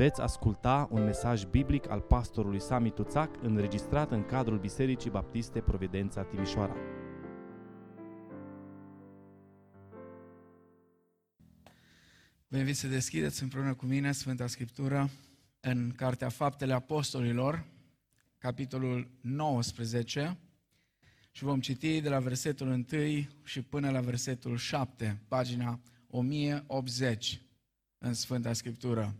Veți asculta un mesaj biblic al pastorului Sami Tuțac înregistrat în cadrul Bisericii Baptiste Providența Timișoara. Vă invit să deschideți împreună cu mine Sfânta Scriptură în Cartea Faptele Apostolilor, capitolul 19, și vom citi de la versetul 1 și până la versetul 7, pagina 1080 în Sfânta Scriptură.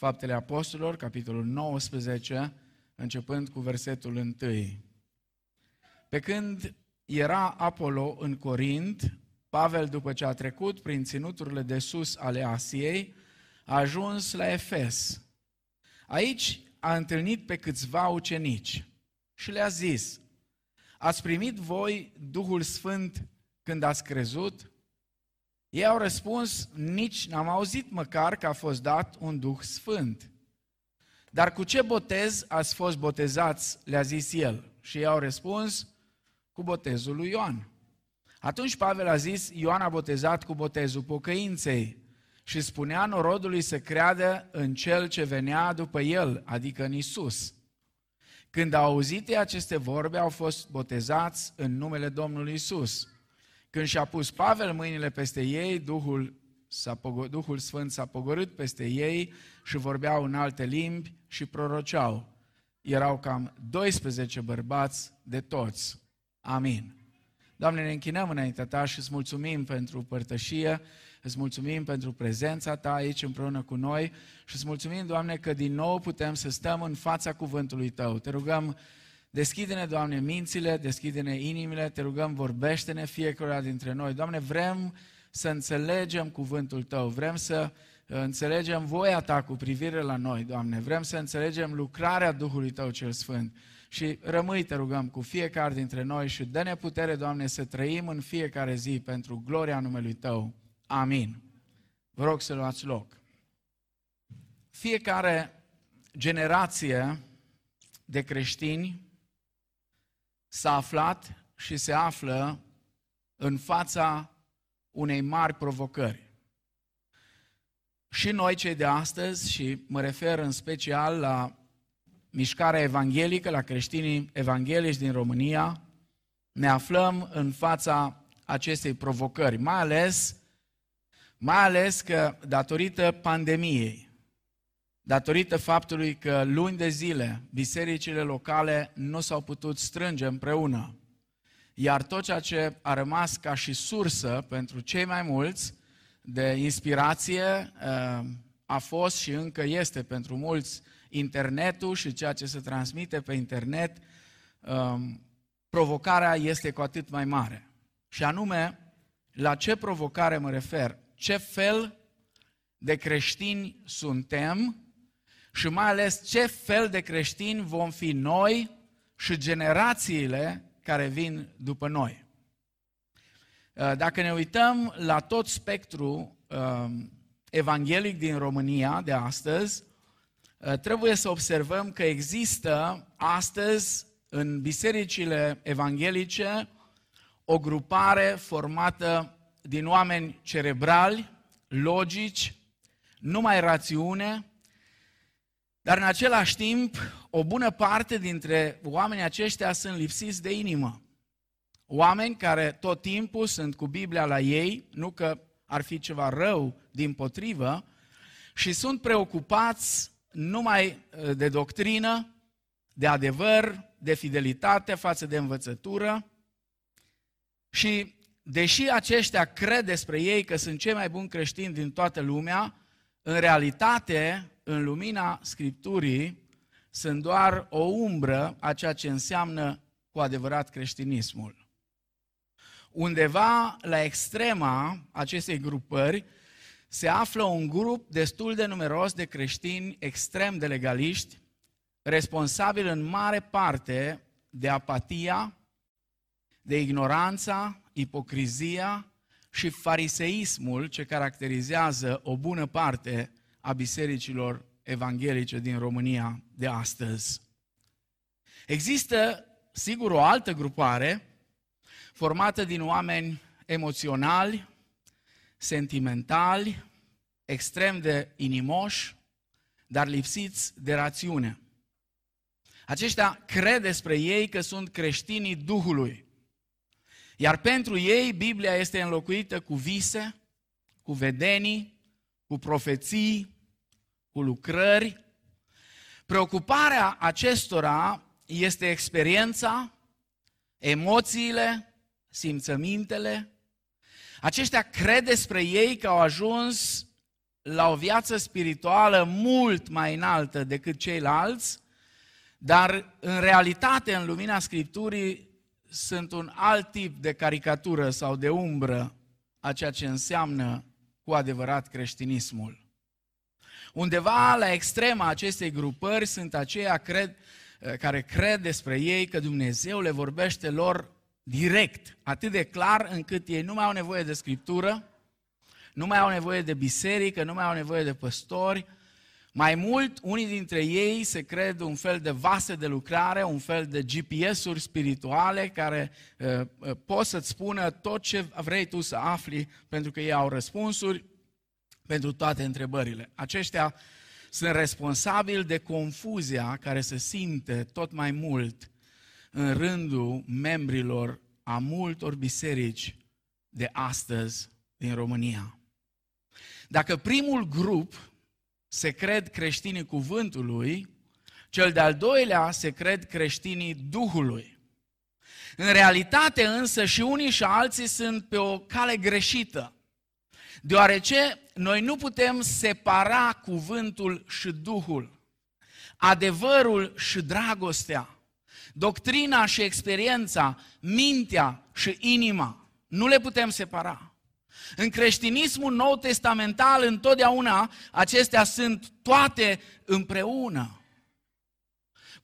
Faptele Apostolilor, capitolul 19, începând cu versetul 1. Pe când era Apollo în Corint, Pavel, după ce a trecut prin ținuturile de sus ale Asiei, a ajuns la Efes. Aici a întâlnit pe câțiva ucenici și le-a zis, Ați primit voi Duhul Sfânt când ați crezut? Ei au răspuns, nici n-am auzit măcar că a fost dat un Duh Sfânt. Dar cu ce botez ați fost botezați, le-a zis el. Și ei au răspuns, cu botezul lui Ioan. Atunci Pavel a zis, Ioan a botezat cu botezul pocăinței și spunea norodului să creadă în cel ce venea după el, adică în Isus. Când au auzit aceste vorbe, au fost botezați în numele Domnului Isus. Când și-a pus Pavel mâinile peste ei, Duhul, s-a Duhul Sfânt s-a pogorât peste ei și vorbeau în alte limbi și proroceau. Erau cam 12 bărbați de toți. Amin. Doamne, ne închinăm înaintea Ta și îți mulțumim pentru părtășie, îți mulțumim pentru prezența Ta aici împreună cu noi și îți mulțumim, Doamne, că din nou putem să stăm în fața cuvântului Tău. Te rugăm Deschide-ne, Doamne, mințile, deschide-ne inimile, te rugăm, vorbește-ne fiecare dintre noi. Doamne, vrem să înțelegem cuvântul Tău, vrem să uh, înțelegem voia Ta cu privire la noi, Doamne, vrem să înțelegem lucrarea Duhului Tău cel Sfânt. Și rămâi, te rugăm, cu fiecare dintre noi și dă-ne putere, Doamne, să trăim în fiecare zi pentru gloria numelui Tău. Amin. Vă rog să luați loc. Fiecare generație de creștini s-a aflat și se află în fața unei mari provocări. Și noi, cei de astăzi, și mă refer în special la mișcarea evanghelică, la creștinii evanghelici din România, ne aflăm în fața acestei provocări, mai ales, mai ales că datorită pandemiei, datorită faptului că luni de zile bisericile locale nu s-au putut strânge împreună. Iar tot ceea ce a rămas ca și sursă pentru cei mai mulți de inspirație uh, a fost și încă este pentru mulți internetul și ceea ce se transmite pe internet, um, provocarea este cu atât mai mare. Și anume, la ce provocare mă refer? Ce fel de creștini suntem și mai ales ce fel de creștini vom fi noi și generațiile care vin după noi. Uh, dacă ne uităm la tot spectru um, evanghelic din România de astăzi, uh, trebuie să observăm că există astăzi în bisericile evanghelice o grupare formată din oameni cerebrali, logici, numai rațiune, dar în același timp, o bună parte dintre oamenii aceștia sunt lipsiți de inimă. Oameni care tot timpul sunt cu Biblia la ei, nu că ar fi ceva rău, din potrivă, și sunt preocupați numai uh, de doctrină, de adevăr, de fidelitate față de învățătură. Și deși aceștia cred despre ei că sunt cei mai buni creștini din toată lumea, în realitate în lumina Scripturii sunt doar o umbră a ceea ce înseamnă cu adevărat creștinismul. Undeva la extrema acestei grupări se află un grup destul de numeros de creștini extrem de legaliști, responsabil în mare parte de apatia, de ignoranța, ipocrizia și fariseismul ce caracterizează o bună parte a bisericilor evanghelice din România de astăzi. Există, sigur, o altă grupare formată din oameni emoționali, sentimentali, extrem de inimoși, dar lipsiți de rațiune. Aceștia cred despre ei că sunt creștinii Duhului. Iar pentru ei Biblia este înlocuită cu vise, cu vedenii, cu profeții, cu lucrări. Preocuparea acestora este experiența, emoțiile, simțămintele. Aceștia cred despre ei că au ajuns la o viață spirituală mult mai înaltă decât ceilalți, dar în realitate, în lumina Scripturii, sunt un alt tip de caricatură sau de umbră a ceea ce înseamnă cu adevărat creștinismul. Undeva la extrema acestei grupări sunt aceia cred, care cred despre ei că Dumnezeu le vorbește lor direct, atât de clar încât ei nu mai au nevoie de scriptură, nu mai au nevoie de biserică, nu mai au nevoie de păstori. Mai mult, unii dintre ei se cred un fel de vase de lucrare, un fel de GPS-uri spirituale care uh, uh, pot să-ți spună tot ce vrei tu să afli, pentru că ei au răspunsuri pentru toate întrebările. Aceștia sunt responsabili de confuzia care se simte tot mai mult în rândul membrilor a multor biserici de astăzi din România. Dacă primul grup se cred creștinii cuvântului, cel de-al doilea se cred creștinii Duhului. În realitate însă și unii și alții sunt pe o cale greșită, deoarece noi nu putem separa cuvântul și Duhul, adevărul și dragostea, doctrina și experiența, mintea și inima. Nu le putem separa. În creștinismul nou testamental, întotdeauna acestea sunt toate împreună.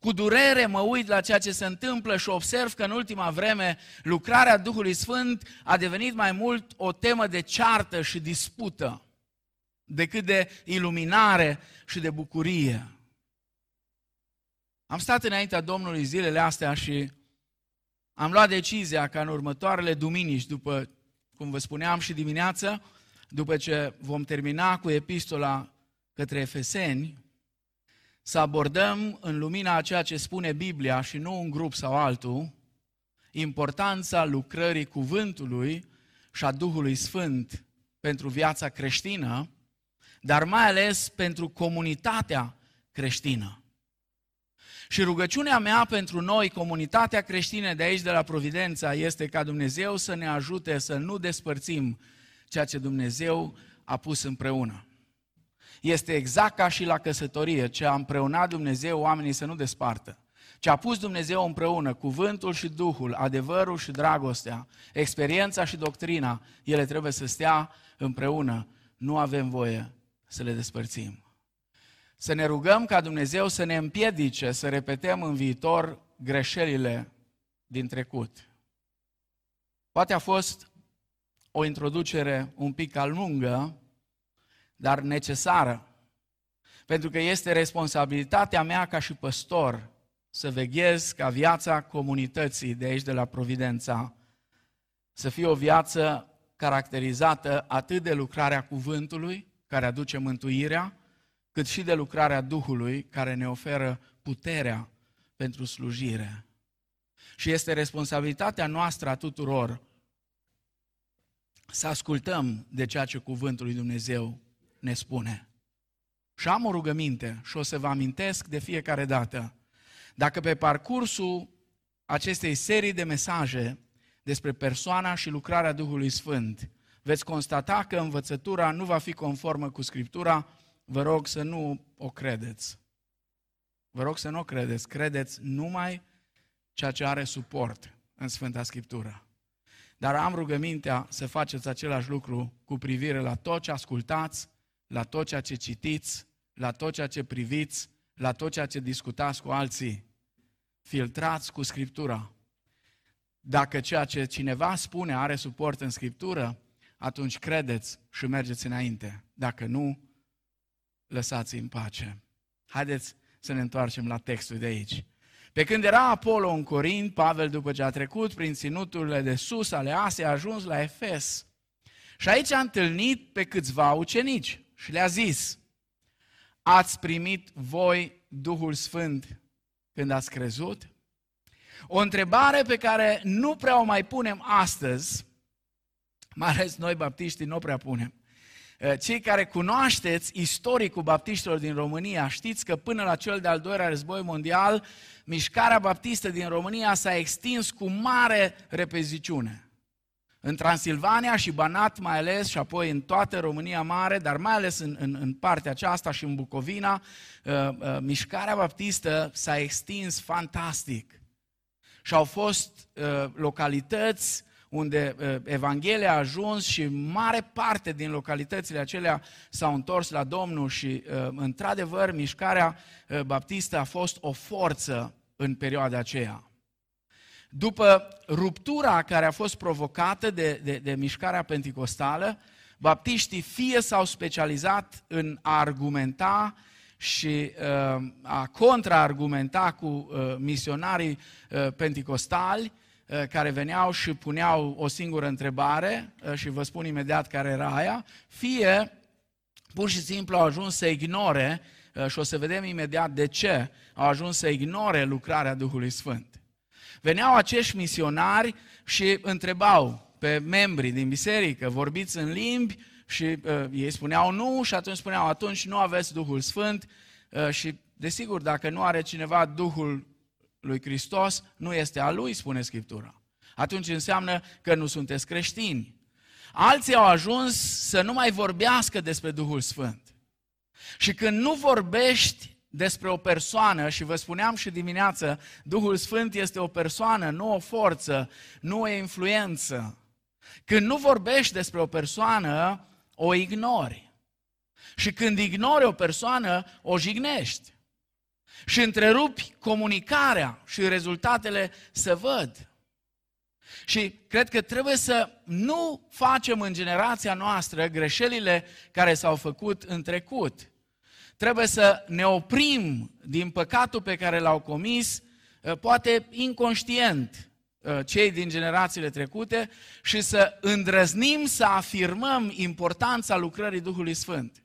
Cu durere mă uit la ceea ce se întâmplă și observ că în ultima vreme lucrarea Duhului Sfânt a devenit mai mult o temă de ceartă și dispută decât de iluminare și de bucurie. Am stat înaintea Domnului zilele astea și am luat decizia ca în următoarele duminici, după cum vă spuneam și dimineață, după ce vom termina cu epistola către Efeseni, să abordăm în lumina a ceea ce spune Biblia și nu un grup sau altul, importanța lucrării cuvântului și a Duhului Sfânt pentru viața creștină, dar mai ales pentru comunitatea creștină. Și rugăciunea mea pentru noi, comunitatea creștină de aici, de la Providența, este ca Dumnezeu să ne ajute să nu despărțim ceea ce Dumnezeu a pus împreună. Este exact ca și la căsătorie, ce a împreunat Dumnezeu oamenii să nu despartă. Ce a pus Dumnezeu împreună, cuvântul și Duhul, adevărul și dragostea, experiența și doctrina, ele trebuie să stea împreună. Nu avem voie să le despărțim. Să ne rugăm ca Dumnezeu să ne împiedice să repetăm în viitor greșelile din trecut. Poate a fost o introducere un pic cam lungă, dar necesară. Pentru că este responsabilitatea mea ca și păstor să veghez ca viața comunității de aici, de la Providența, să fie o viață caracterizată atât de lucrarea cuvântului, care aduce mântuirea, cât și de lucrarea Duhului care ne oferă puterea pentru slujire. Și este responsabilitatea noastră a tuturor să ascultăm de ceea ce Cuvântul lui Dumnezeu ne spune. Și am o rugăminte și o să vă amintesc de fiecare dată. Dacă pe parcursul acestei serii de mesaje despre persoana și lucrarea Duhului Sfânt veți constata că învățătura nu va fi conformă cu Scriptura, vă rog să nu o credeți. Vă rog să nu o credeți. Credeți numai ceea ce are suport în Sfânta Scriptură. Dar am rugămintea să faceți același lucru cu privire la tot ce ascultați, la tot ceea ce citiți, la tot ceea ce priviți, la tot ceea ce discutați cu alții. Filtrați cu Scriptura. Dacă ceea ce cineva spune are suport în Scriptură, atunci credeți și mergeți înainte. Dacă nu, lăsați în pace. Haideți să ne întoarcem la textul de aici. Pe când era Apollo în Corint, Pavel, după ce a trecut prin ținuturile de sus ale Asiei, a ajuns la Efes. Și aici a întâlnit pe câțiva ucenici și le-a zis, ați primit voi Duhul Sfânt când ați crezut? O întrebare pe care nu prea o mai punem astăzi, mai ales noi baptiștii nu prea punem. Eh, cei care cunoașteți istoricul baptiștilor din România, știți că până la cel de-al doilea război mondial, mișcarea baptistă din România s-a extins cu mare repeziciune. În Transilvania și Banat mai ales și apoi în toată România Mare, dar mai ales în, în, în partea aceasta și în Bucovina, uh, uh, mișcarea baptistă s-a extins fantastic. Și au fost uh, localități unde uh, Evanghelia a ajuns și mare parte din localitățile acelea s-au întors la Domnul și, uh, într-adevăr, mișcarea uh, baptistă a fost o forță în perioada aceea. După ruptura care a fost provocată de, de, de mișcarea penticostală, baptiștii fie s-au specializat în a argumenta și uh, a contraargumenta cu uh, misionarii uh, penticostali, uh, care veneau și puneau o singură întrebare, uh, și vă spun imediat care era aia, fie pur și simplu au ajuns să ignore, uh, și o să vedem imediat de ce, au ajuns să ignore lucrarea Duhului Sfânt. Veneau acești misionari și întrebau pe membrii din biserică, vorbiți în limbi? Și uh, ei spuneau nu și atunci spuneau, atunci nu aveți Duhul Sfânt uh, și desigur, dacă nu are cineva Duhul lui Hristos, nu este a lui, spune Scriptura. Atunci înseamnă că nu sunteți creștini. Alții au ajuns să nu mai vorbească despre Duhul Sfânt. Și când nu vorbești despre o persoană și vă spuneam și dimineață, Duhul Sfânt este o persoană, nu o forță, nu o influență. Când nu vorbești despre o persoană, o ignori. Și când ignori o persoană, o jignești. Și întrerupi comunicarea și rezultatele se văd. Și cred că trebuie să nu facem în generația noastră greșelile care s-au făcut în trecut Trebuie să ne oprim din păcatul pe care l-au comis, uh, poate inconștient, uh, cei din generațiile trecute și să îndrăznim să afirmăm importanța lucrării Duhului Sfânt.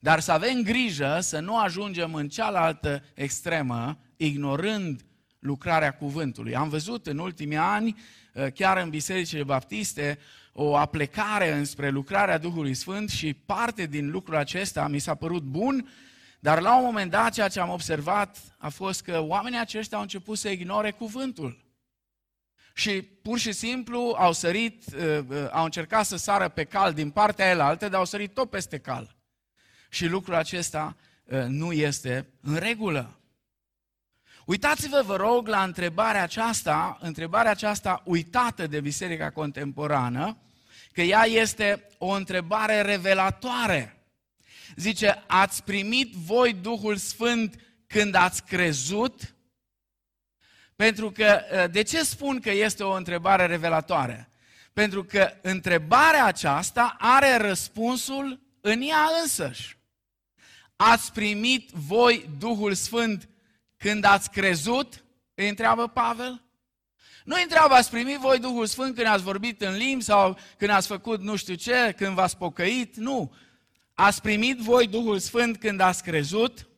Dar să avem grijă să nu ajungem în cealaltă extremă, ignorând lucrarea cuvântului. Am văzut în ultimii ani, uh, chiar în bisericile baptiste, o aplecare înspre lucrarea Duhului Sfânt și parte din lucrul acesta mi s-a părut bun, dar la un moment dat ceea ce am observat a fost că oamenii aceștia au început să ignore cuvântul. Și pur și simplu au sărit, uh, uh, au încercat să sară pe cal din partea elaltă, dar au sărit tot peste cal. Și lucrul acesta uh, nu este în regulă. Uitați-vă, vă rog, la întrebarea aceasta, întrebarea aceasta uitată de Biserica Contemporană, că ea este o întrebare revelatoare. Zice, ați primit voi Duhul Sfânt când ați crezut? Pentru că, ă, de ce spun că este o întrebare revelatoare? Pentru că întrebarea aceasta are răspunsul în ea însăși. Ați primit voi Duhul Sfânt când ați crezut? Îi întreabă Pavel. Nu îi întreabă, ați primit voi Duhul Sfânt când ați vorbit în limbi sau când ați făcut nu știu ce, când v-ați pocăit? Nu. Ați primit voi Duhul Sfânt când ați crezut?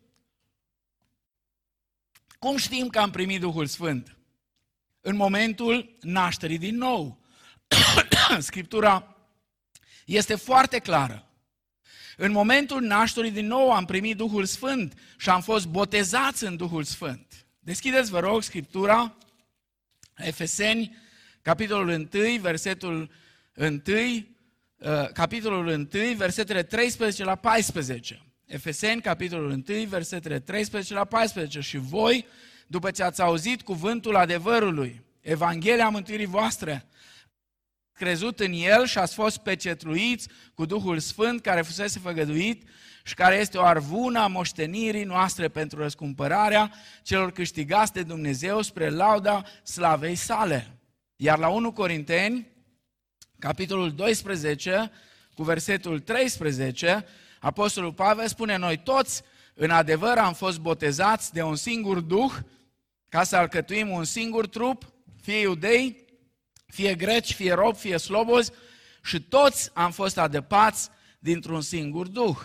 Cum știm că am primit Duhul Sfânt? În momentul nașterii din nou. Scriptura este foarte clară. În momentul nașterii din nou am primit Duhul Sfânt și am fost botezați în Duhul Sfânt. Deschideți, vă rog, Scriptura, Efeseni, capitolul 1, versetul 1, uh, capitolul 1, versetele 13 la 14. Efeseni, capitolul 1, versetele 13 la 14. Și voi, după ce ați auzit cuvântul adevărului, Evanghelia mântuirii voastre, crezut în El și ați fost pecetluiți cu Duhul Sfânt care fusese făgăduit și care este o arvună a moștenirii noastre pentru răscumpărarea celor câștigați de Dumnezeu spre lauda slavei sale. Iar la 1 Corinteni, capitolul 12, cu versetul 13, Apostolul Pavel spune, noi toți în adevăr am fost botezați de un singur Duh ca să alcătuim un singur trup, fie iudei, fie greci, fie robi, fie slobozi, și toți am fost adăpați dintr-un singur Duh.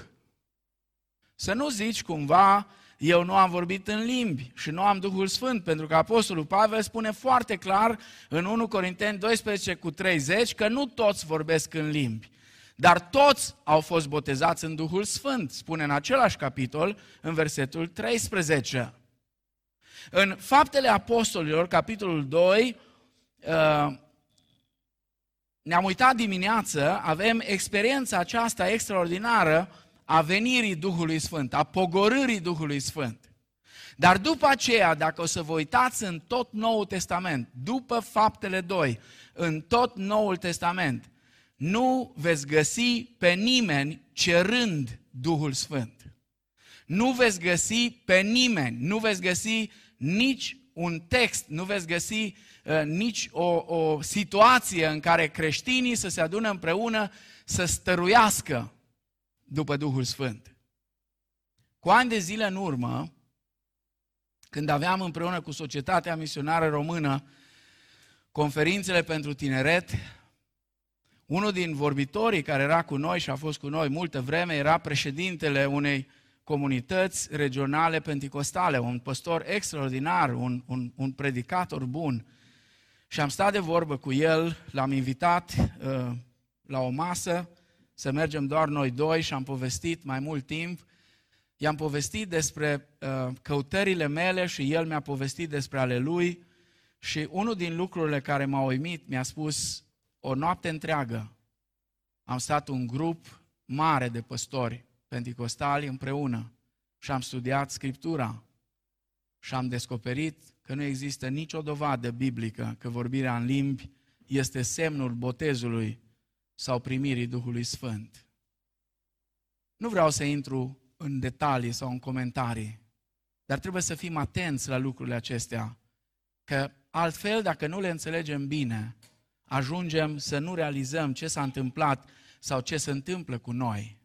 Să nu zici cumva, eu nu am vorbit în limbi și nu am Duhul Sfânt, pentru că Apostolul Pavel spune foarte clar în 1 Corinteni 12 cu 30 că nu toți vorbesc în limbi, dar toți au fost botezați în Duhul Sfânt, spune în același capitol, în versetul 13. În Faptele Apostolilor, capitolul 2, uh, ne-am uitat dimineață, avem experiența aceasta extraordinară a venirii Duhului Sfânt, a pogorârii Duhului Sfânt. Dar după aceea, dacă o să vă uitați în tot Noul Testament, după faptele 2, în tot Noul Testament, nu veți găsi pe nimeni cerând Duhul Sfânt. Nu veți găsi pe nimeni, nu veți găsi nici un text, nu veți găsi uh, nici o, o situație în care creștinii să se adună împreună să stăruiască după Duhul Sfânt. Cu ani de zile în urmă, când aveam împreună cu Societatea Misionară Română conferințele pentru tineret, unul din vorbitorii care era cu noi și a fost cu noi multă vreme era președintele unei comunități regionale penticostale, un păstor extraordinar, un, un, un predicator bun. Și am stat de vorbă cu el, l-am invitat uh, la o masă să mergem doar noi doi și am povestit mai mult timp. I-am povestit despre uh, căutările mele și el mi-a povestit despre ale lui și unul din lucrurile care m-a uimit mi-a spus o noapte întreagă am stat un grup mare de păstori penticostali împreună și am studiat Scriptura și am descoperit că nu există nicio dovadă biblică că vorbirea în limbi este semnul botezului sau primirii Duhului Sfânt. Nu vreau să intru în detalii sau în comentarii, dar trebuie să fim atenți la lucrurile acestea, că altfel, dacă nu le înțelegem bine, ajungem să nu realizăm ce s-a întâmplat sau ce se întâmplă cu noi.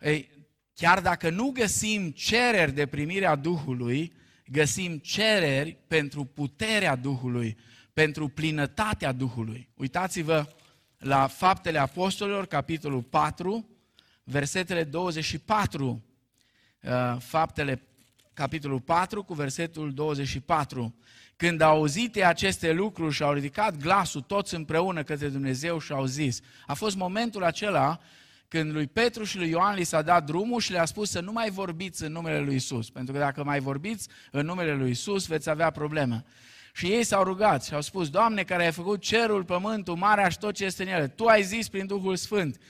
Ei, chiar dacă nu găsim cereri de primire a Duhului, găsim cereri pentru puterea Duhului, pentru plinătatea Duhului. Uitați-vă la Faptele Apostolilor, capitolul 4, versetele 24. Uh, faptele, capitolul 4, cu versetul 24. Când au auzit aceste lucruri și au ridicat glasul toți împreună către Dumnezeu și au zis. A fost momentul acela când lui Petru și lui Ioan li s-a dat drumul și le-a spus să nu mai vorbiți în numele lui Isus, pentru că dacă mai vorbiți în numele lui Isus, veți avea probleme. Și ei s-au rugat și au spus, Doamne, care ai făcut cerul, pământul, marea și tot ce este în ele, Tu ai zis prin Duhul Sfânt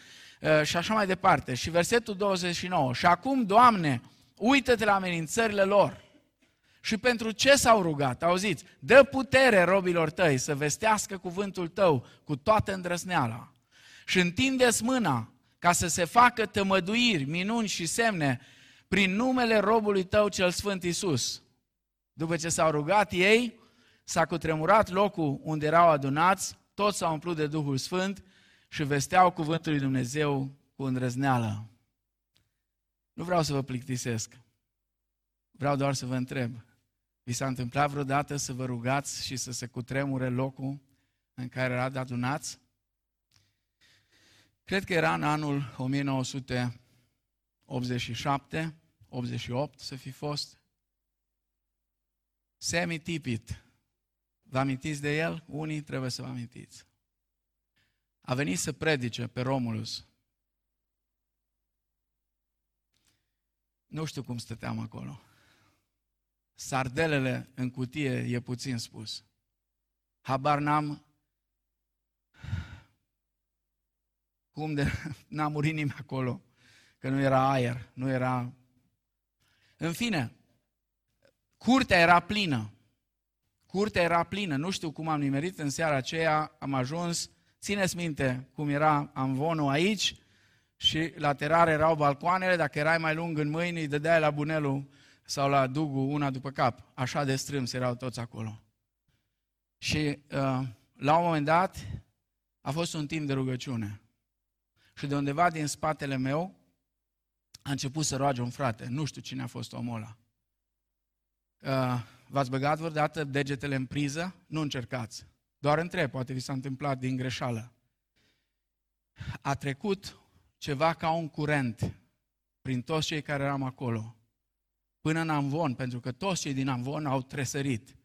uh, și așa mai departe. Și versetul 29, și acum, Doamne, uită-te la amenințările lor. Și pentru ce s-au rugat? Auziți, dă putere robilor tăi să vestească cuvântul tău cu toată îndrăsneala. Și întinde mâna ca să se facă tămăduiri, minuni și semne prin numele robului tău cel Sfânt Isus. După ce s-au rugat ei, s-a cutremurat locul unde erau adunați, toți s-au umplut de Duhul Sfânt și vesteau cuvântul lui Dumnezeu cu îndrăzneală. Nu vreau să vă plictisesc. Vreau doar să vă întreb. Vi s-a întâmplat vreodată să vă rugați și să se cutremure locul în care erați adunați? Cred că era în anul 1987, 88 să fi fost. Semi Tipit. Vă amintiți de el? Unii trebuie să vă amintiți. A venit să predice pe Romulus. Nu știu cum stăteam acolo. Sardelele în cutie e puțin spus. Habar n-am cum de n-a murit nimeni acolo, că nu era aer, nu era... În fine, curtea era plină. Curtea era plină, nu știu cum am nimerit în seara aceea, am ajuns, țineți minte cum era amvonul aici și lateral erau balcoanele, dacă erai mai lung în mâini, îi dădeai la bunelul sau la dugul una după cap. Așa de strâms erau toți acolo. Și uh, la un moment dat a fost un timp de rugăciune. Și de undeva din spatele meu a început să roage un frate. Nu știu cine a fost omul ăla. Uh, v-ați băgat vreodată degetele în priză? Nu încercați. Doar întreb, poate vi s-a întâmplat din greșeală. A trecut ceva ca un curent prin toți cei care eram acolo, până în Amvon, pentru că toți cei din Amvon au tresărit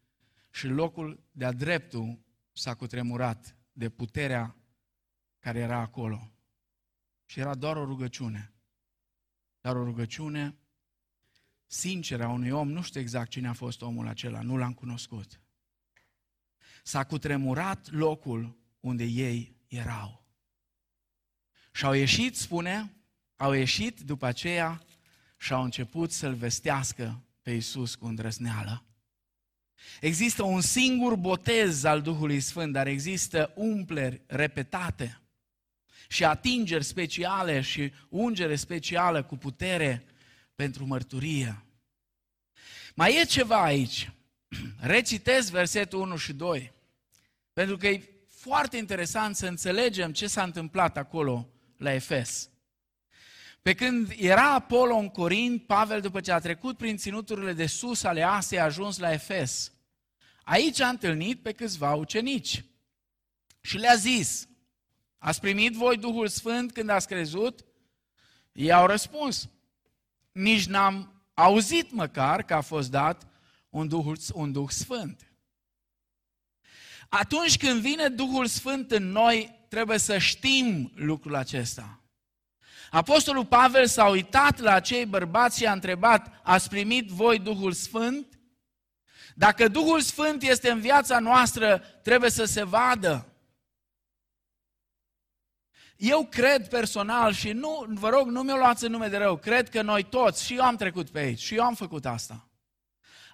și locul de-a dreptul s-a cutremurat de puterea care era acolo. Și era doar o rugăciune. Dar o rugăciune sinceră a unui om, nu știu exact cine a fost omul acela, nu l-am cunoscut. S-a cutremurat locul unde ei erau. Și au ieșit, spune, au ieșit după aceea și au început să-L vestească pe Iisus cu îndrăzneală. Există un singur botez al Duhului Sfânt, dar există umpleri repetate și atingeri speciale și ungere specială cu putere pentru mărturie. Mai e ceva aici. Recitez versetul 1 și 2, pentru că e foarte interesant să înțelegem ce s-a întâmplat acolo la Efes. Pe când era Apollo în Corint, Pavel, după ce a trecut prin ținuturile de sus ale Asiei, a ajuns la Efes. Aici a întâlnit pe câțiva ucenici și le-a zis, ați primit voi Duhul Sfânt când ați crezut? Ei au răspuns, nici n-am auzit măcar că a fost dat un Duh, un Duh Sfânt. Atunci când vine Duhul Sfânt în noi, trebuie să știm lucrul acesta. Apostolul Pavel s-a uitat la acei bărbați și a întrebat, ați primit voi Duhul Sfânt? Dacă Duhul Sfânt este în viața noastră, trebuie să se vadă. Eu cred personal și nu, vă rog, nu mi-o luați în nume de rău, cred că noi toți, și eu am trecut pe aici, și eu am făcut asta.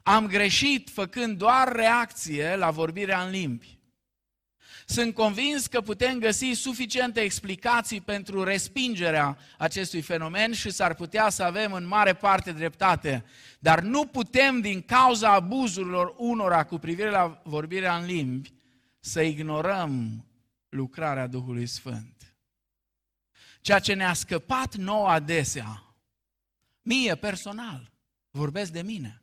Am greșit făcând doar reacție la vorbirea în limbi. Sunt convins că putem găsi suficiente explicații pentru respingerea acestui fenomen și s-ar putea să avem în mare parte dreptate. Dar nu putem, din cauza abuzurilor unora cu privire la vorbirea în limbi, să ignorăm lucrarea Duhului Sfânt. Ceea ce ne-a scăpat nouă adesea, mie personal, vorbesc de mine.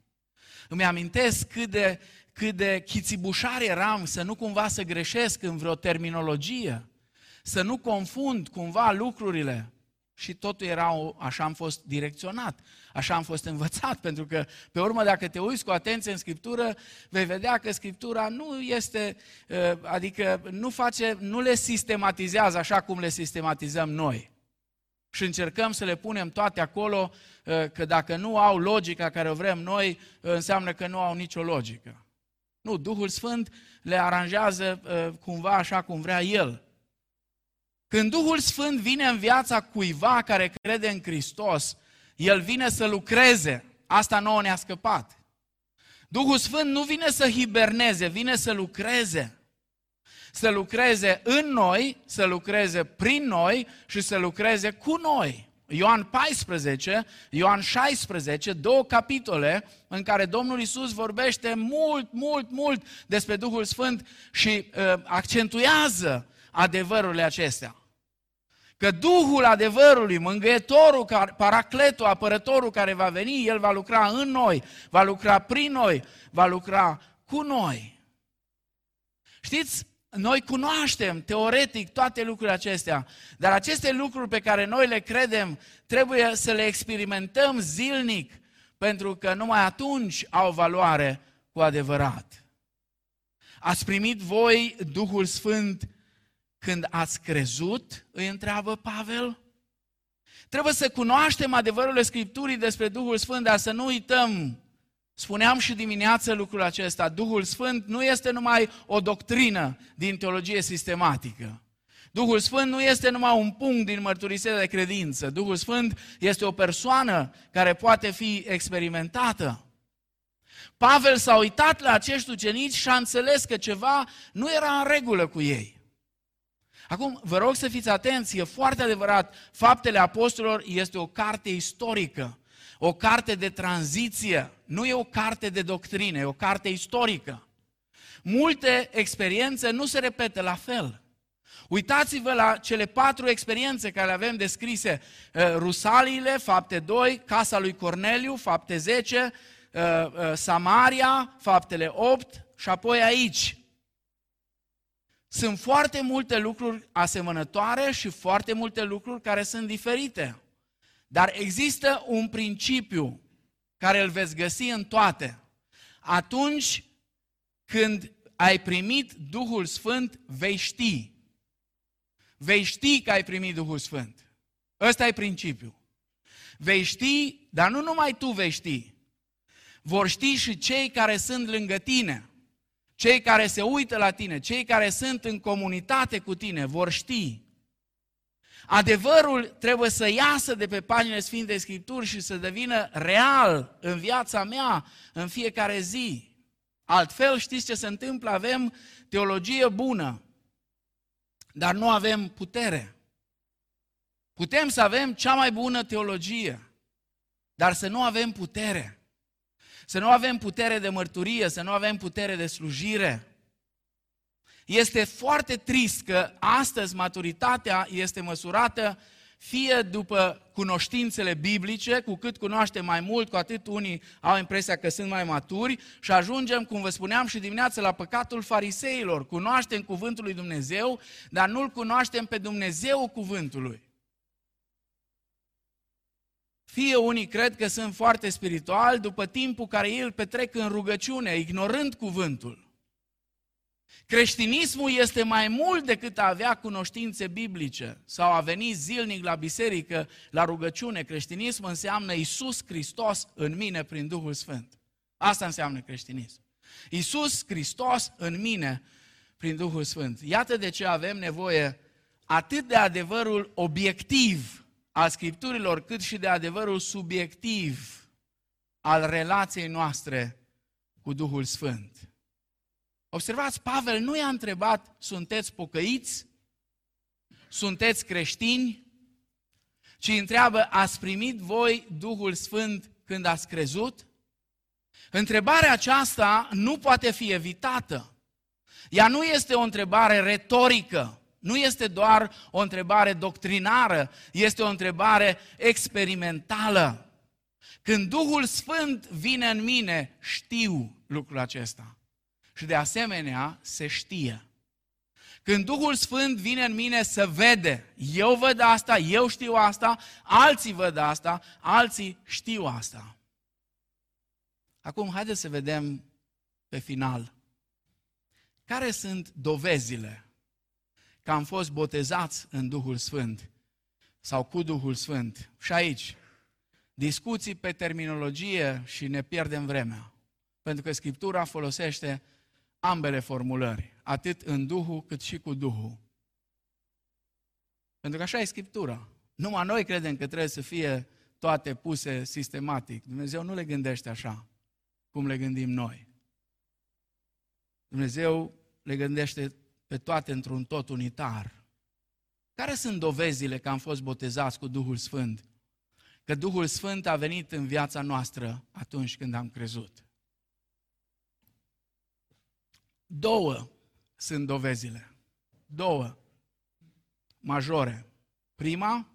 Îmi amintesc cât de cât de chițibușar eram să nu cumva să greșesc în vreo terminologie, să nu confund cumva lucrurile. Și totul era, o, așa am fost direcționat, așa am fost învățat, pentru că, pe urmă, dacă te uiți cu atenție în Scriptură, vei vedea că Scriptura nu este, ă, adică nu face, nu le sistematizează așa cum le sistematizăm noi. Și încercăm să le punem toate acolo, ă, că dacă nu au logica care o vrem noi, înseamnă că nu au nicio logică. Nu, Duhul Sfânt le aranjează uh, cumva așa cum vrea El. Când Duhul Sfânt vine în viața cuiva care crede în Hristos, El vine să lucreze. Asta nouă ne-a scăpat. Duhul Sfânt nu vine să hiberneze, vine să lucreze. Să lucreze în noi, să lucreze prin noi și să lucreze cu noi. Ioan 14, Ioan 16, două capitole în care Domnul Isus vorbește mult, mult, mult despre Duhul Sfânt și uh, accentuează adevărurile acestea. Că Duhul adevărului, mângâietorul, paracletul, apărătorul care va veni, El va lucra în noi, va lucra prin noi, va lucra cu noi. Știți, noi cunoaștem teoretic toate lucrurile acestea, dar aceste lucruri pe care noi le credem trebuie să le experimentăm zilnic, pentru că numai atunci au valoare cu adevărat. Ați primit voi Duhul Sfânt când ați crezut? Îi întreabă Pavel. Trebuie să cunoaștem adevărurile Scripturii despre Duhul Sfânt, dar să nu uităm Spuneam și dimineață lucrul acesta, Duhul Sfânt nu este numai o doctrină din teologie sistematică. Duhul Sfânt nu este numai un punct din mărturisirea de credință. Duhul Sfânt este o persoană care poate fi experimentată. Pavel s-a uitat la acești ucenici și a înțeles că ceva nu era în regulă cu ei. Acum, vă rog să fiți atenți, e foarte adevărat, Faptele Apostolilor este o carte istorică o carte de tranziție, nu e o carte de doctrine, e o carte istorică. Multe experiențe nu se repetă la fel. Uitați-vă la cele patru experiențe care le avem descrise. Uh, Rusaliile, fapte 2, Casa lui Corneliu, fapte 10, uh, uh, Samaria, faptele 8 și apoi aici. Sunt foarte multe lucruri asemănătoare și foarte multe lucruri care sunt diferite. Dar există un principiu care îl veți găsi în toate. Atunci când ai primit Duhul Sfânt, vei ști. Vei ști că ai primit Duhul Sfânt. Ăsta e principiul. Vei ști, dar nu numai tu vei ști. Vor ști și cei care sunt lângă tine. Cei care se uită la tine, cei care sunt în comunitate cu tine, vor ști. Adevărul trebuie să iasă de pe paginile Sfintei Scripturi și să devină real în viața mea, în fiecare zi. Altfel, știți ce se întâmplă? Avem teologie bună, dar nu avem putere. Putem să avem cea mai bună teologie, dar să nu avem putere. Să nu avem putere de mărturie, să nu avem putere de slujire. Este foarte trist că astăzi maturitatea este măsurată fie după cunoștințele biblice, cu cât cunoaștem mai mult, cu atât unii au impresia că sunt mai maturi și ajungem, cum vă spuneam și dimineața, la păcatul fariseilor. Cunoaștem cuvântul lui Dumnezeu, dar nu-L cunoaștem pe Dumnezeu cuvântului. Fie unii cred că sunt foarte spirituali după timpul care ei îl petrec în rugăciune, ignorând cuvântul. Creștinismul este mai mult decât a avea cunoștințe biblice sau a veni zilnic la biserică, la rugăciune. Creștinismul înseamnă Isus Hristos în mine prin Duhul Sfânt. Asta înseamnă creștinism. Isus Hristos în mine prin Duhul Sfânt. Iată de ce avem nevoie atât de adevărul obiectiv al Scripturilor, cât și de adevărul subiectiv al relației noastre cu Duhul Sfânt. Observați, Pavel nu i-a întrebat, sunteți pocăiți? Sunteți creștini? Ci întreabă, ați primit voi Duhul Sfânt când ați crezut? Întrebarea aceasta nu poate fi evitată. Ea nu este o întrebare retorică, nu este doar o întrebare doctrinară, este o întrebare experimentală. Când Duhul Sfânt vine în mine, știu lucrul acesta și de asemenea se știe. Când Duhul Sfânt vine în mine să vede, eu văd asta, eu știu asta, alții văd asta, alții știu asta. Acum, haideți să vedem pe final. Care sunt dovezile că am fost botezați în Duhul Sfânt sau cu Duhul Sfânt? Și aici, discuții pe terminologie și ne pierdem vremea. Pentru că Scriptura folosește ambele formulări, atât în Duhul cât și cu Duhul. Pentru că așa e Scriptura. Numai noi credem că trebuie să fie toate puse sistematic. Dumnezeu nu le gândește așa, cum le gândim noi. Dumnezeu le gândește pe toate într-un tot unitar. Care sunt dovezile că am fost botezați cu Duhul Sfânt? Că Duhul Sfânt a venit în viața noastră atunci când am crezut. Două sunt dovezile. Două majore. Prima,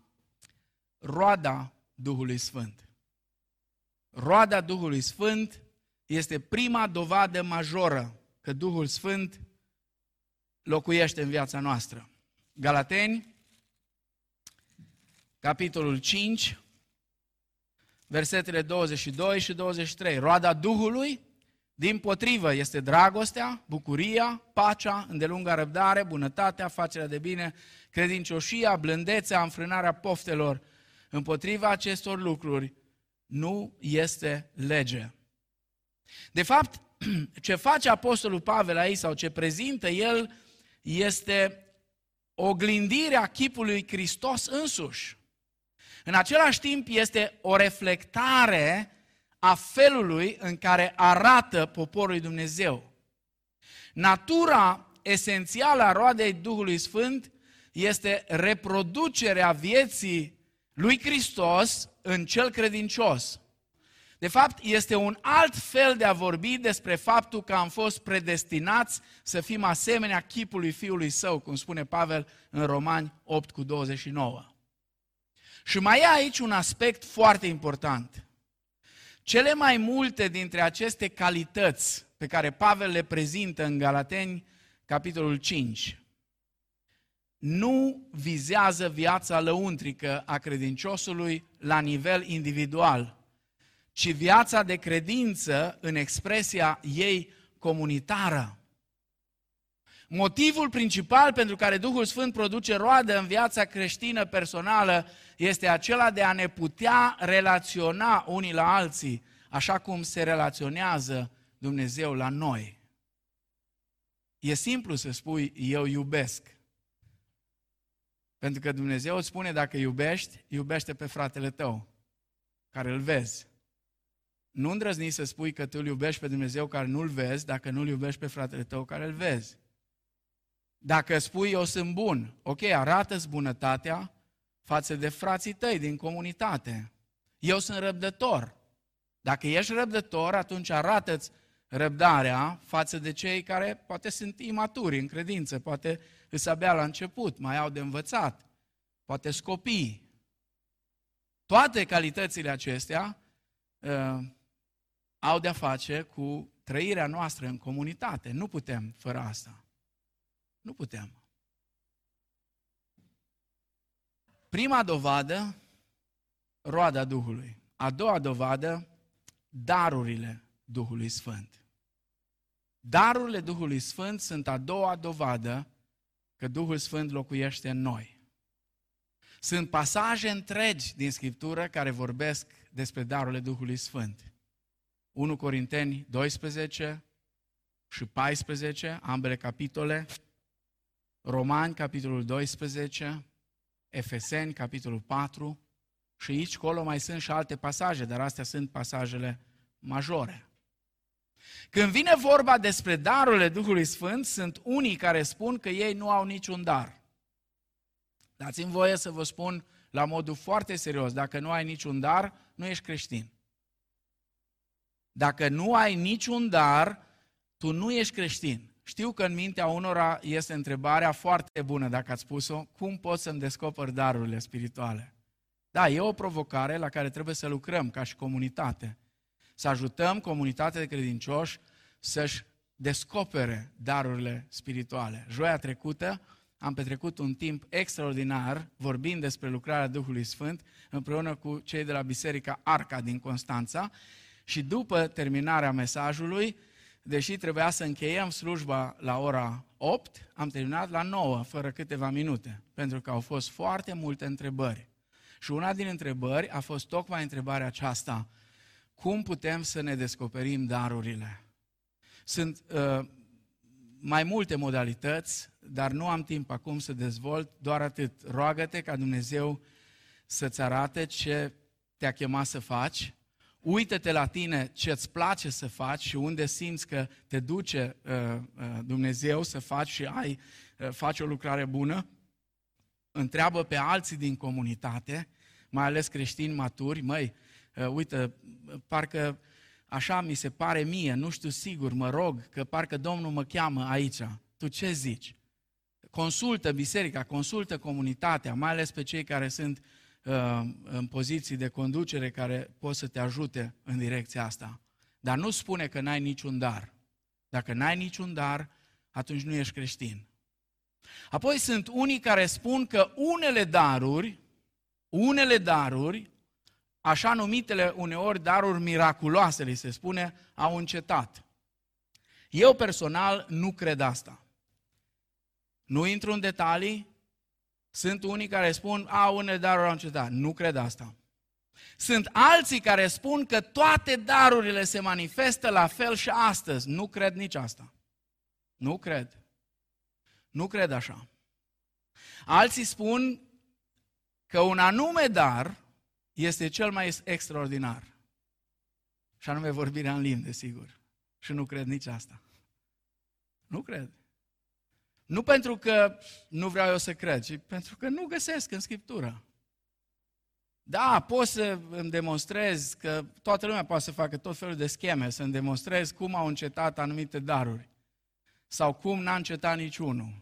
roada Duhului Sfânt. Roada Duhului Sfânt este prima dovadă majoră că Duhul Sfânt locuiește în viața noastră. Galateni, capitolul 5, versetele 22 și 23. Roada Duhului din potrivă, este dragostea, bucuria, pacea, îndelunga răbdare, bunătatea, facerea de bine, credincioșia, blândețea, înfrânarea poftelor. Împotriva acestor lucruri nu este lege. De fapt, ce face Apostolul Pavel aici sau ce prezintă el este oglindirea chipului Hristos însuși. În același timp este o reflectare a felului în care arată poporul lui Dumnezeu. Natura esențială a roadei Duhului Sfânt este reproducerea vieții lui Hristos în cel credincios. De fapt, este un alt fel de a vorbi despre faptul că am fost predestinați să fim asemenea chipului Fiului Său, cum spune Pavel în Romani 8 cu 29. Și mai e aici un aspect foarte important. Cele mai multe dintre aceste calități pe care Pavel le prezintă în Galateni, capitolul 5, nu vizează viața lăuntrică a credinciosului la nivel individual, ci viața de credință în expresia ei comunitară. Motivul principal pentru care Duhul Sfânt produce roadă în viața creștină personală este acela de a ne putea relaționa unii la alții, așa cum se relaționează Dumnezeu la noi. E simplu să spui, eu iubesc. Pentru că Dumnezeu îți spune, dacă iubești, iubește pe fratele tău, care îl vezi. Nu îndrăzni să spui că tu îl iubești pe Dumnezeu care nu-l vezi, dacă nu-l iubești pe fratele tău care îl vezi. Dacă spui eu sunt bun, ok, arată-ți bunătatea față de frații tăi din comunitate. Eu sunt răbdător. Dacă ești răbdător, atunci arată-ți răbdarea față de cei care poate sunt imaturi în credință, poate îs abia la început, mai au de învățat, poate scopii. Toate calitățile acestea uh, au de-a face cu trăirea noastră în comunitate. Nu putem fără asta. Nu putem. Prima dovadă, roada Duhului. A doua dovadă, darurile Duhului Sfânt. Darurile Duhului Sfânt sunt a doua dovadă că Duhul Sfânt locuiește în noi. Sunt pasaje întregi din Scriptură care vorbesc despre darurile Duhului Sfânt. 1 Corinteni 12 și 14, ambele capitole, Romani, capitolul 12, Efeseni, capitolul 4, și aici, colo mai sunt și alte pasaje, dar astea sunt pasajele majore. Când vine vorba despre darurile Duhului Sfânt, sunt unii care spun că ei nu au niciun dar. Dați-mi voie să vă spun la modul foarte serios, dacă nu ai niciun dar, nu ești creștin. Dacă nu ai niciun dar, tu nu ești creștin. Știu că în mintea unora este întrebarea foarte bună, dacă ați spus-o, cum pot să-mi descoper darurile spirituale? Da, e o provocare la care trebuie să lucrăm ca și comunitate. Să ajutăm comunitatea de credincioși să-și descopere darurile spirituale. Joia trecută am petrecut un timp extraordinar vorbind despre lucrarea Duhului Sfânt împreună cu cei de la Biserica Arca din Constanța și după terminarea mesajului, deși trebuia să încheiem slujba la ora 8, am terminat la 9, fără câteva minute, pentru că au fost foarte multe întrebări. Și una din întrebări a fost tocmai întrebarea aceasta, cum putem să ne descoperim darurile? Sunt uh, mai multe modalități, dar nu am timp acum să dezvolt, doar atât. Roagă-te ca Dumnezeu să-ți arate ce te-a chemat să faci, uită-te la tine ce îți place să faci și unde simți că te duce uh, uh, Dumnezeu să faci și ai, uh, faci o lucrare bună, întreabă pe alții din comunitate, mai ales creștini maturi, măi, uh, uite, parcă așa mi se pare mie, nu știu sigur, mă rog, că parcă Domnul mă cheamă aici. Tu ce zici? Consultă biserica, consultă comunitatea, mai ales pe cei care sunt uh, în poziții de conducere care pot să te ajute în direcția asta. Dar nu spune că n-ai niciun dar. Dacă n-ai niciun dar, atunci nu ești creștin. Apoi sunt unii care spun că unele daruri, unele daruri așa numitele uneori daruri miraculoase, li se spune, au încetat. Eu personal nu cred asta. Nu intru în detalii, sunt unii care spun, a, unele daruri au încetat. Nu cred asta. Sunt alții care spun că toate darurile se manifestă la fel și astăzi. Nu cred nici asta. Nu cred. Nu cred așa. Alții spun că un anume dar este cel mai extraordinar. Și anume vorbirea în limbi, desigur. Și nu cred nici asta. Nu cred. Nu pentru că nu vreau eu să cred, ci pentru că nu găsesc în Scriptură. Da, poți să îmi demonstrez că toată lumea poate să facă tot felul de scheme, să îmi demonstrez cum au încetat anumite daruri. Sau cum n-a încetat niciunul.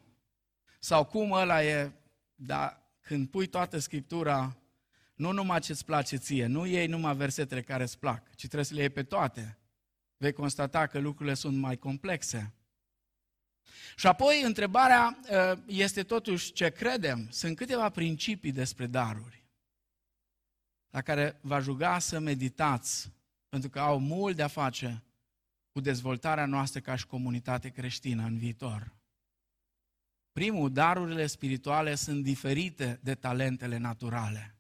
Sau cum ăla e, dar când pui toată Scriptura nu numai ce îți place ție, nu iei numai versetele care îți plac, ci trebuie să le iei pe toate. Vei constata că lucrurile sunt mai complexe. Și apoi întrebarea uh, este totuși ce credem. Sunt câteva principii despre daruri la care va juga să meditați, pentru că au mult de a face cu dezvoltarea noastră ca și comunitate creștină în viitor. Primul, darurile spirituale sunt diferite de talentele naturale.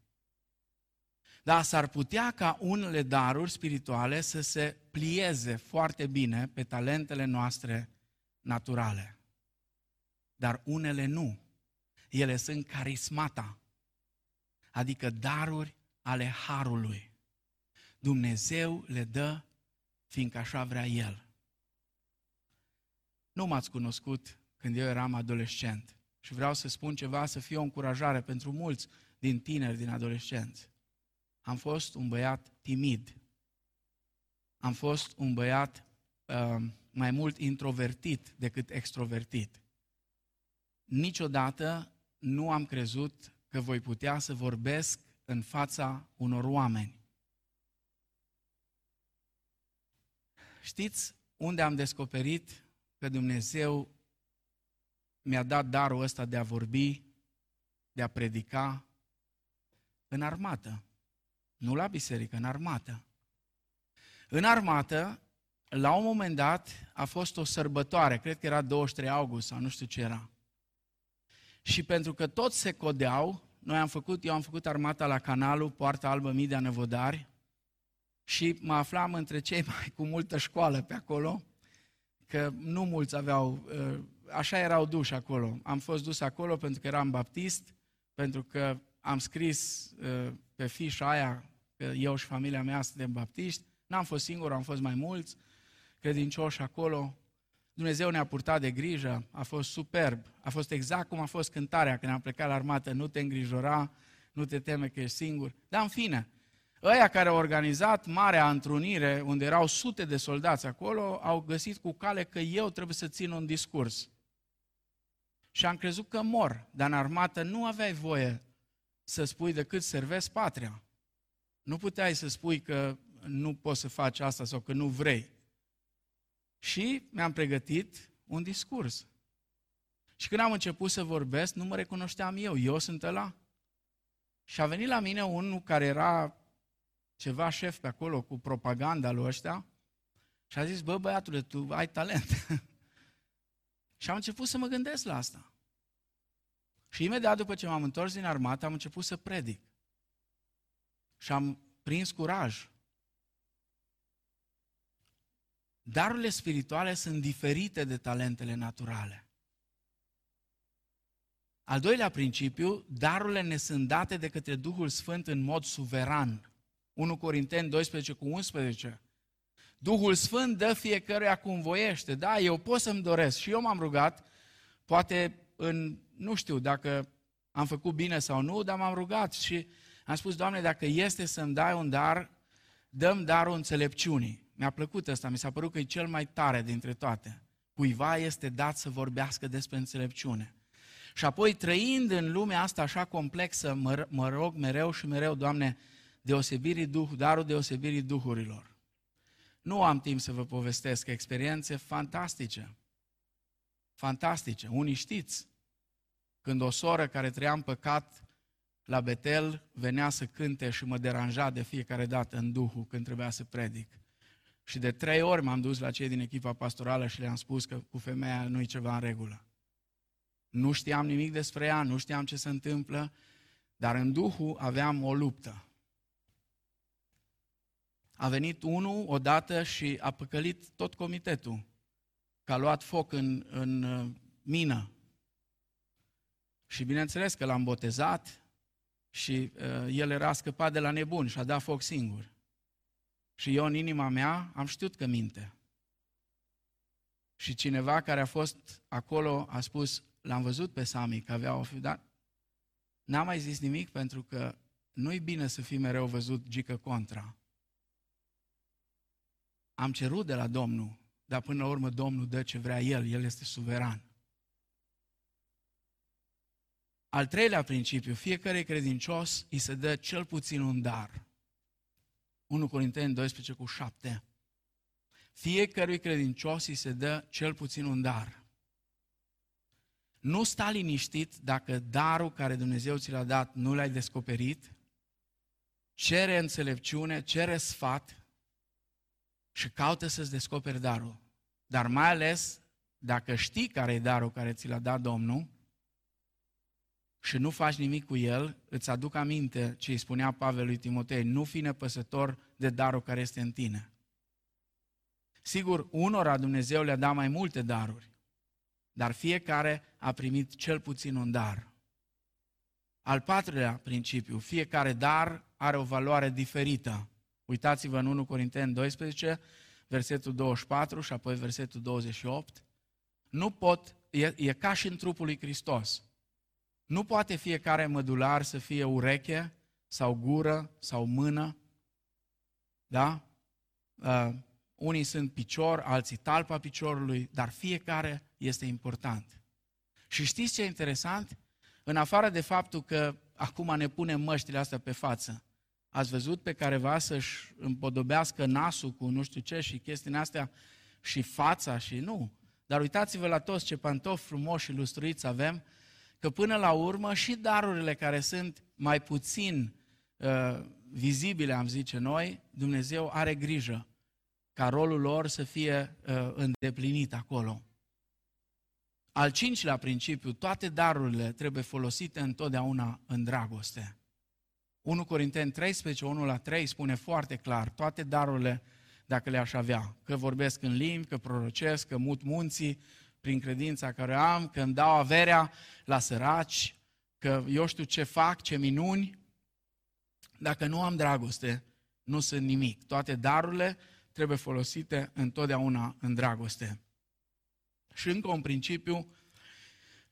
Dar s-ar putea ca unele daruri spirituale să se plieze foarte bine pe talentele noastre naturale. Dar unele nu. Ele sunt carismata, adică daruri ale harului. Dumnezeu le dă fiindcă așa vrea El. Nu m-ați cunoscut când eu eram adolescent și vreau să spun ceva să fie o încurajare pentru mulți din tineri, din adolescenți. Am fost un băiat timid. Am fost un băiat uh, mai mult introvertit decât extrovertit. Niciodată nu am crezut că voi putea să vorbesc în fața unor oameni. Știți unde am descoperit că Dumnezeu mi-a dat darul ăsta de a vorbi, de a predica? În armată. Nu la biserică, în armată. În armată, la un moment dat, a fost o sărbătoare, cred că era 23 august sau nu știu ce era. Și pentru că toți se codeau, noi am făcut, eu am făcut armata la canalul, poarta albă mii de Năvodari, și mă aflam între cei mai cu multă școală pe acolo, că nu mulți aveau, uh, așa erau duși acolo. Am fost dus acolo pentru că eram baptist, pentru că am scris uh, pe fișa aia că eu și familia mea suntem baptiști. N-am fost singur, am fost mai mulți credincioși acolo. Dumnezeu ne-a purtat de grijă, a fost superb, a fost exact cum a fost cântarea când am plecat la armată, nu te îngrijora, nu te teme că ești singur. Dar în fine, ăia care au organizat marea întrunire, unde erau sute de soldați acolo, au găsit cu cale că eu trebuie să țin un discurs. Și am crezut că mor, dar în armată nu aveai voie să spui decât servesc patria. Nu puteai să spui că nu poți să faci asta sau că nu vrei. Și mi-am pregătit un discurs. Și când am început să vorbesc, nu mă recunoșteam eu, eu sunt ăla. Și a venit la mine unul care era ceva șef pe acolo cu propaganda lui ăștia și a zis, bă băiatule, tu ai talent. și am început să mă gândesc la asta. Și imediat după ce m-am întors din armată, am început să predic. Și am prins curaj. Darurile spirituale sunt diferite de talentele naturale. Al doilea principiu, darurile ne sunt date de către Duhul Sfânt în mod suveran. 1 Corinteni 12 cu 11. Duhul Sfânt dă fiecăruia cum voiește. Da, eu pot să-mi doresc. Și eu m-am rugat, poate în, nu știu dacă am făcut bine sau nu, dar m-am rugat și am spus, Doamne, dacă este să-mi dai un dar, dăm darul înțelepciunii. Mi-a plăcut ăsta, mi s-a părut că e cel mai tare dintre toate. Cuiva este dat să vorbească despre înțelepciune. Și apoi, trăind în lumea asta așa complexă, mă, mă rog mereu și mereu, Doamne, deosebirii duh, darul deosebirii duhurilor. Nu am timp să vă povestesc experiențe fantastice. Fantastice. Unii știți. Când o soră care trăia în păcat la Betel venea să cânte și mă deranja de fiecare dată în Duhul când trebuia să predic. Și de trei ori m-am dus la cei din echipa pastorală și le-am spus că cu femeia nu-i ceva în regulă. Nu știam nimic despre ea, nu știam ce se întâmplă, dar în Duhul aveam o luptă a venit unul odată și a păcălit tot comitetul, că a luat foc în, în uh, mină. Și bineînțeles că l-am botezat și uh, el era scăpat de la nebun și a dat foc singur. Și eu în inima mea am știut că minte. Și cineva care a fost acolo a spus, l-am văzut pe Sami că avea o fi, dar n-am mai zis nimic pentru că nu-i bine să fii mereu văzut gică contra. Am cerut de la Domnul, dar până la urmă Domnul dă ce vrea El, El este suveran. Al treilea principiu, fiecare credincios îi se dă cel puțin un dar. 1 Corinteni 12 cu 7. Fiecărui credincios îi se dă cel puțin un dar. nu sta liniștit dacă darul care Dumnezeu ți l-a dat nu l-ai descoperit, cere înțelepciune, cere sfat și caută să-ți descoperi darul. Dar mai ales, dacă știi care e darul care ți l-a dat Domnul și nu faci nimic cu el, îți aduc aminte ce îi spunea Pavel lui Timotei, nu fi nepăsător de darul care este în tine. Sigur, unora Dumnezeu le-a dat mai multe daruri, dar fiecare a primit cel puțin un dar. Al patrulea principiu, fiecare dar are o valoare diferită. Uitați-vă în 1 Corinteni 12, versetul 24 și apoi versetul 28. Nu pot, e, e ca și în trupul lui Hristos. Nu poate fiecare mădular să fie ureche sau gură sau mână. Da? Uh, unii sunt picior, alții talpa piciorului, dar fiecare este important. Și știți ce e interesant? În afară de faptul că acum ne punem măștile astea pe față, ați văzut pe careva să-și împodobească nasul cu nu știu ce și chestiile astea și fața și nu. Dar uitați-vă la toți ce pantofi frumoși și lustruiți avem, că până la urmă și darurile care sunt mai puțin uh, vizibile, am zice noi, Dumnezeu are grijă ca rolul lor să fie uh, îndeplinit acolo. Al cincilea principiu, toate darurile trebuie folosite întotdeauna în dragoste. 1 Corinteni 13, 1 la 3 spune foarte clar, toate darurile, dacă le-aș avea, că vorbesc în limbi, că prorocesc, că mut munții, prin credința care am, că îmi dau averea la săraci, că eu știu ce fac, ce minuni, dacă nu am dragoste, nu sunt nimic. Toate darurile trebuie folosite întotdeauna în dragoste. Și încă un principiu,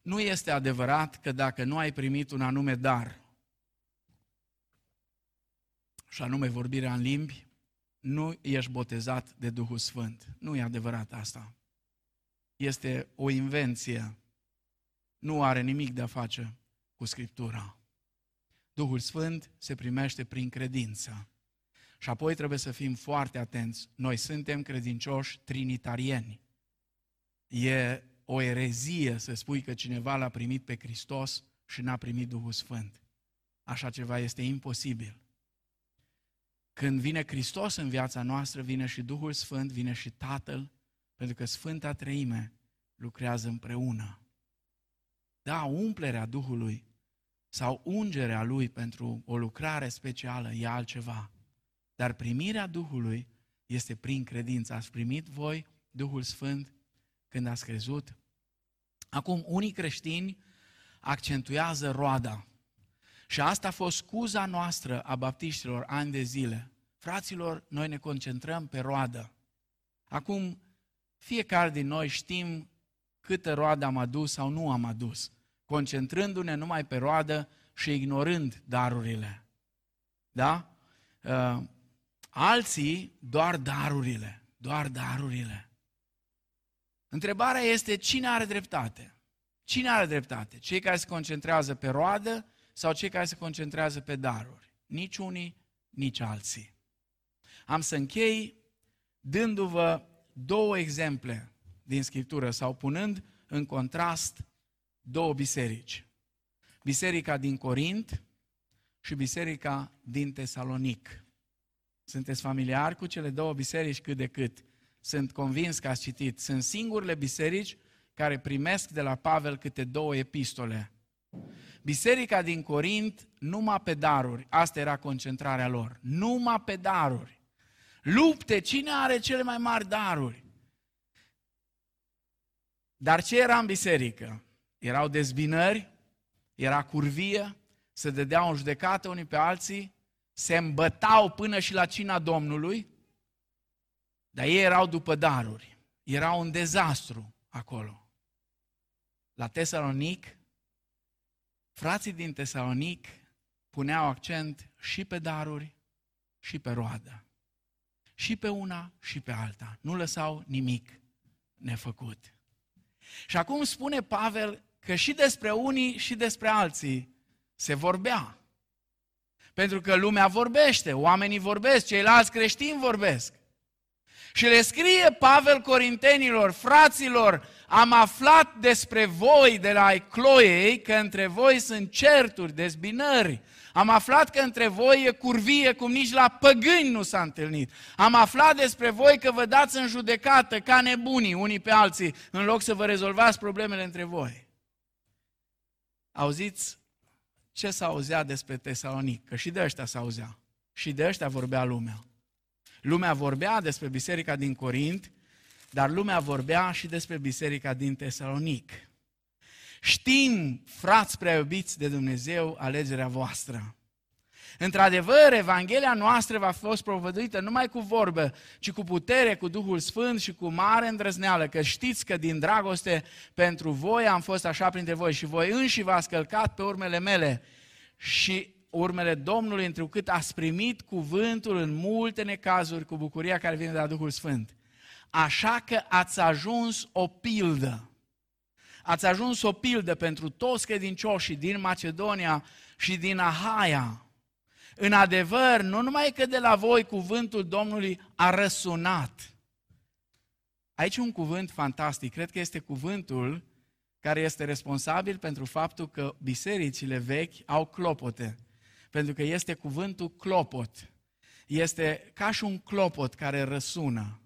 nu este adevărat că dacă nu ai primit un anume dar, și anume vorbirea în limbi, nu ești botezat de Duhul Sfânt. Nu e adevărat asta. Este o invenție. Nu are nimic de a face cu Scriptura. Duhul Sfânt se primește prin credință. Și apoi trebuie să fim foarte atenți. Noi suntem credincioși trinitarieni. E o erezie să spui că cineva l-a primit pe Hristos și n-a primit Duhul Sfânt. Așa ceva este imposibil. Când vine Hristos în viața noastră, vine și Duhul Sfânt, vine și Tatăl, pentru că Sfânta Treime lucrează împreună. Da, umplerea Duhului sau ungerea Lui pentru o lucrare specială e altceva. Dar primirea Duhului este prin credință. Ați primit voi Duhul Sfânt când ați crezut? Acum, unii creștini accentuează roada. Și asta a fost scuza noastră a baptiștilor ani de zile. Fraților, noi ne concentrăm pe roadă. Acum, fiecare din noi știm câtă roadă am adus sau nu am adus, concentrându-ne numai pe roadă și ignorând darurile. Da? Uh, alții doar darurile, doar darurile. Întrebarea este cine are dreptate? Cine are dreptate? Cei care se concentrează pe roadă sau cei care se concentrează pe daruri? Nici unii, nici alții. Am să închei dându-vă două exemple din Scriptură sau punând în contrast două biserici. Biserica din Corint și biserica din Tesalonic. Sunteți familiari cu cele două biserici cât de cât? Sunt convins că ați citit. Sunt singurele biserici care primesc de la Pavel câte două epistole. Biserica din Corint numai pe daruri, asta era concentrarea lor, numai pe daruri. Lupte, cine are cele mai mari daruri? Dar ce era în biserică? Erau dezbinări, era curvie, se dădeau în judecată unii pe alții, se îmbătau până și la cina Domnului, dar ei erau după daruri. Era un dezastru acolo. La Tesalonic, frații din Tesalonic puneau accent și pe daruri și pe roadă. Și pe una și pe alta. Nu lăsau nimic nefăcut. Și acum spune Pavel că și despre unii și despre alții se vorbea. Pentru că lumea vorbește, oamenii vorbesc, ceilalți creștini vorbesc. Și le scrie Pavel Corintenilor, fraților, am aflat despre voi de la Ecloiei că între voi sunt certuri, dezbinări. Am aflat că între voi e curvie cum nici la păgâni nu s-a întâlnit. Am aflat despre voi că vă dați în judecată ca nebunii unii pe alții, în loc să vă rezolvați problemele între voi. Auziți ce s-a auzea despre Tesalonic? Că și de ăștia s-a auzea. Și de ăștia vorbea lumea. Lumea vorbea despre biserica din Corint, dar lumea vorbea și despre biserica din Tesalonic. Știm, frați prea iubiți de Dumnezeu, alegerea voastră. Într-adevăr, Evanghelia noastră va fi fost provăduită numai cu vorbă, ci cu putere, cu Duhul Sfânt și cu mare îndrăzneală, că știți că din dragoste pentru voi am fost așa printre voi și voi înși v-ați călcat pe urmele mele și urmele Domnului, întrucât ați primit cuvântul în multe necazuri cu bucuria care vine de la Duhul Sfânt. Așa că ați ajuns o pildă. Ați ajuns o pildă pentru toți credincioșii din Macedonia și din Ahaia. În adevăr, nu numai că de la voi cuvântul Domnului a răsunat. Aici un cuvânt fantastic, cred că este cuvântul care este responsabil pentru faptul că bisericile vechi au clopote. Pentru că este cuvântul clopot. Este ca și un clopot care răsună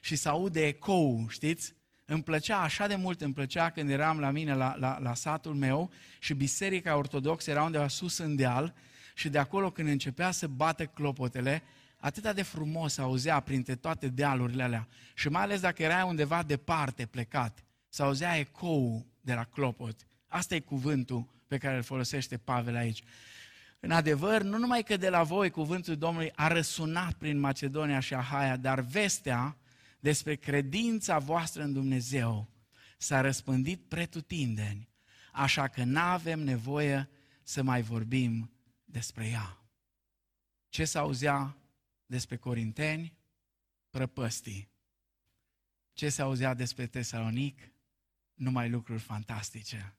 și se aude ecou, știți? Îmi plăcea așa de mult, îmi plăcea când eram la mine, la, la, la satul meu și biserica ortodoxă era undeva sus în deal și de acolo când începea să bată clopotele, atât de frumos auzea printre toate dealurile alea și mai ales dacă era undeva departe plecat, să auzea ecou de la clopot. Asta e cuvântul pe care îl folosește Pavel aici. În adevăr, nu numai că de la voi cuvântul Domnului a răsunat prin Macedonia și Ahaia, dar vestea despre credința voastră în Dumnezeu s-a răspândit pretutindeni, așa că nu avem nevoie să mai vorbim despre ea. Ce s auzea despre corinteni? Prăpăstii. Ce se auzea despre Tesalonic? Numai lucruri fantastice.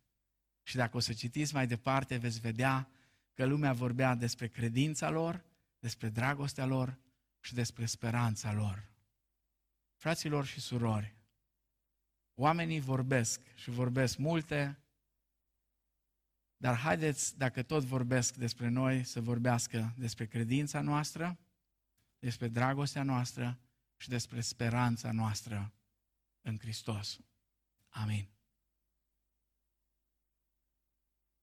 Și dacă o să citiți mai departe, veți vedea că lumea vorbea despre credința lor, despre dragostea lor și despre speranța lor. Fraților și surori, oamenii vorbesc și vorbesc multe, dar haideți, dacă tot vorbesc despre noi, să vorbească despre credința noastră, despre dragostea noastră și despre speranța noastră în Hristos. Amin.